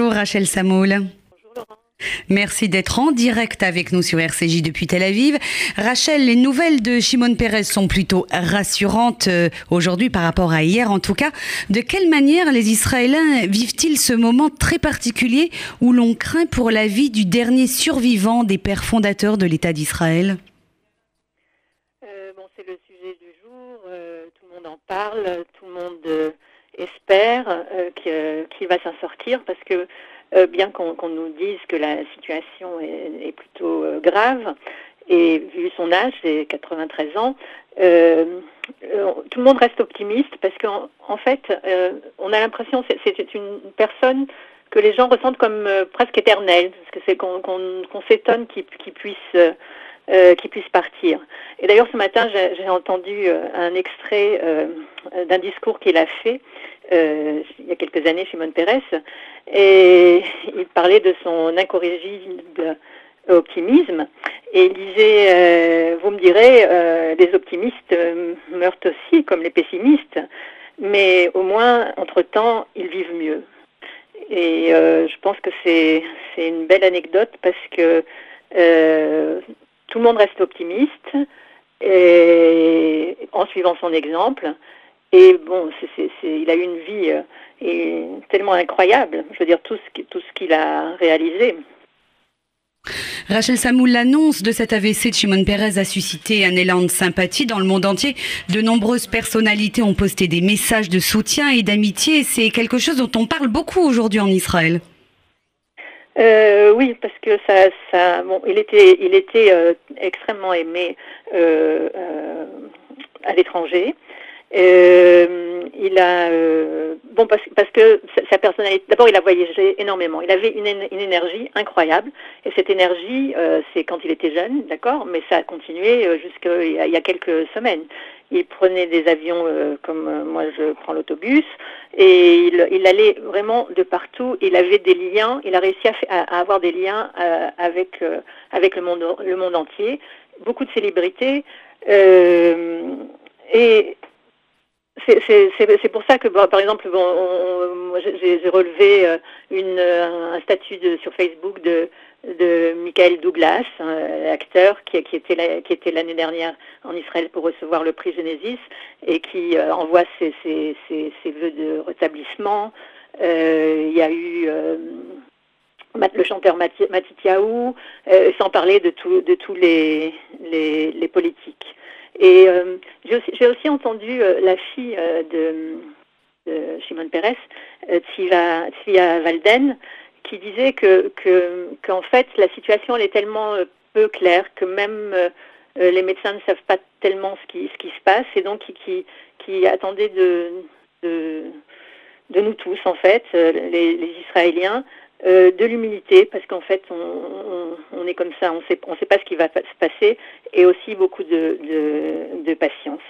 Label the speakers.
Speaker 1: Bonjour Rachel Samoul. Merci d'être en direct avec nous sur RCJ depuis Tel Aviv. Rachel, les nouvelles de Shimon Peres sont plutôt rassurantes euh, aujourd'hui par rapport à hier en tout cas. De quelle manière les Israéliens vivent-ils ce moment très particulier où l'on craint pour la vie du dernier survivant des pères fondateurs de l'État d'Israël?
Speaker 2: Euh, bon, C'est le sujet du jour, euh, tout le monde en parle, espère qu'il va s'en sortir parce que euh, bien qu'on nous dise que la situation est, plutôt euh, grave, et vu son âge, c'est 93 ans, euh, tout le monde reste optimiste parce qu'en en fait, on a l'impression que c'est une personne que les gens ressentent comme presque éternelle, parce que c'est qu'on s'étonne qu'il puisse qu'il puisse partir. Et d'ailleurs, ce matin, j'ai entendu un extrait d'un discours qu'il a fait euh, il y a quelques années, Shimon Peres, et il parlait de son incorrigible optimisme, et il disait, euh, vous me direz, euh, les optimistes meurent aussi comme les pessimistes, mais au moins, entre-temps, ils vivent mieux. Et je pense que c'est une belle anecdote parce que tout le monde reste optimiste et, en suivant son exemple. Et bon, il a eu une vie euh, tellement incroyable. Je veux dire, tout ce, qu'il a réalisé.
Speaker 1: Rachel Samoul, l'annonce de cet AVC de Shimon Peres a suscité un élan de sympathie dans le monde entier. De nombreuses personnalités ont posté des messages de soutien et d'amitié. C'est quelque chose dont on parle beaucoup aujourd'hui en Israël.
Speaker 2: Euh, oui, parce que ça, ça, bon, il était, il était euh, extrêmement aimé à l'étranger. Euh, il a euh, bon parce, que sa personnalité. D'abord, il a voyagé énormément. Il avait une, une énergie incroyable et cette énergie, euh, c'est quand il était jeune, d'accord, mais ça a continué euh, jusqu'à il, y a quelques semaines. Il prenait des avions euh, comme moi je prends l'autobus et il, il, allait vraiment de partout. Il avait des liens. Il a réussi à, avoir des liens avec avec le monde le monde entier. Beaucoup de célébrités. et c'est pour ça que, par exemple, bon, j'ai relevé euh, une, euh, un statut de, sur Facebook de, de Michael Douglas, acteur qui, était qui était l'année dernière en Israël pour recevoir le prix Genesis et qui euh, envoie ses, ses, ses, vœux de rétablissement. il y a eu le chanteur Matitiaou, sans parler de, de tous les, les, politiques. Et euh, j'ai aussi, aussi, entendu euh, la fille euh, de, de, Shimon Peres, Valden, qui disait que qu'en fait la situation elle est tellement peu claire que même les médecins ne savent pas tellement ce qui, ce qui se passe et donc qui, qui, de, de, nous tous en fait, les, Israéliens, euh, de l'humilité, parce qu'en fait, on, on, est comme ça, on sait, on sait pas ce qui va se passer, et aussi beaucoup de, de, de patience.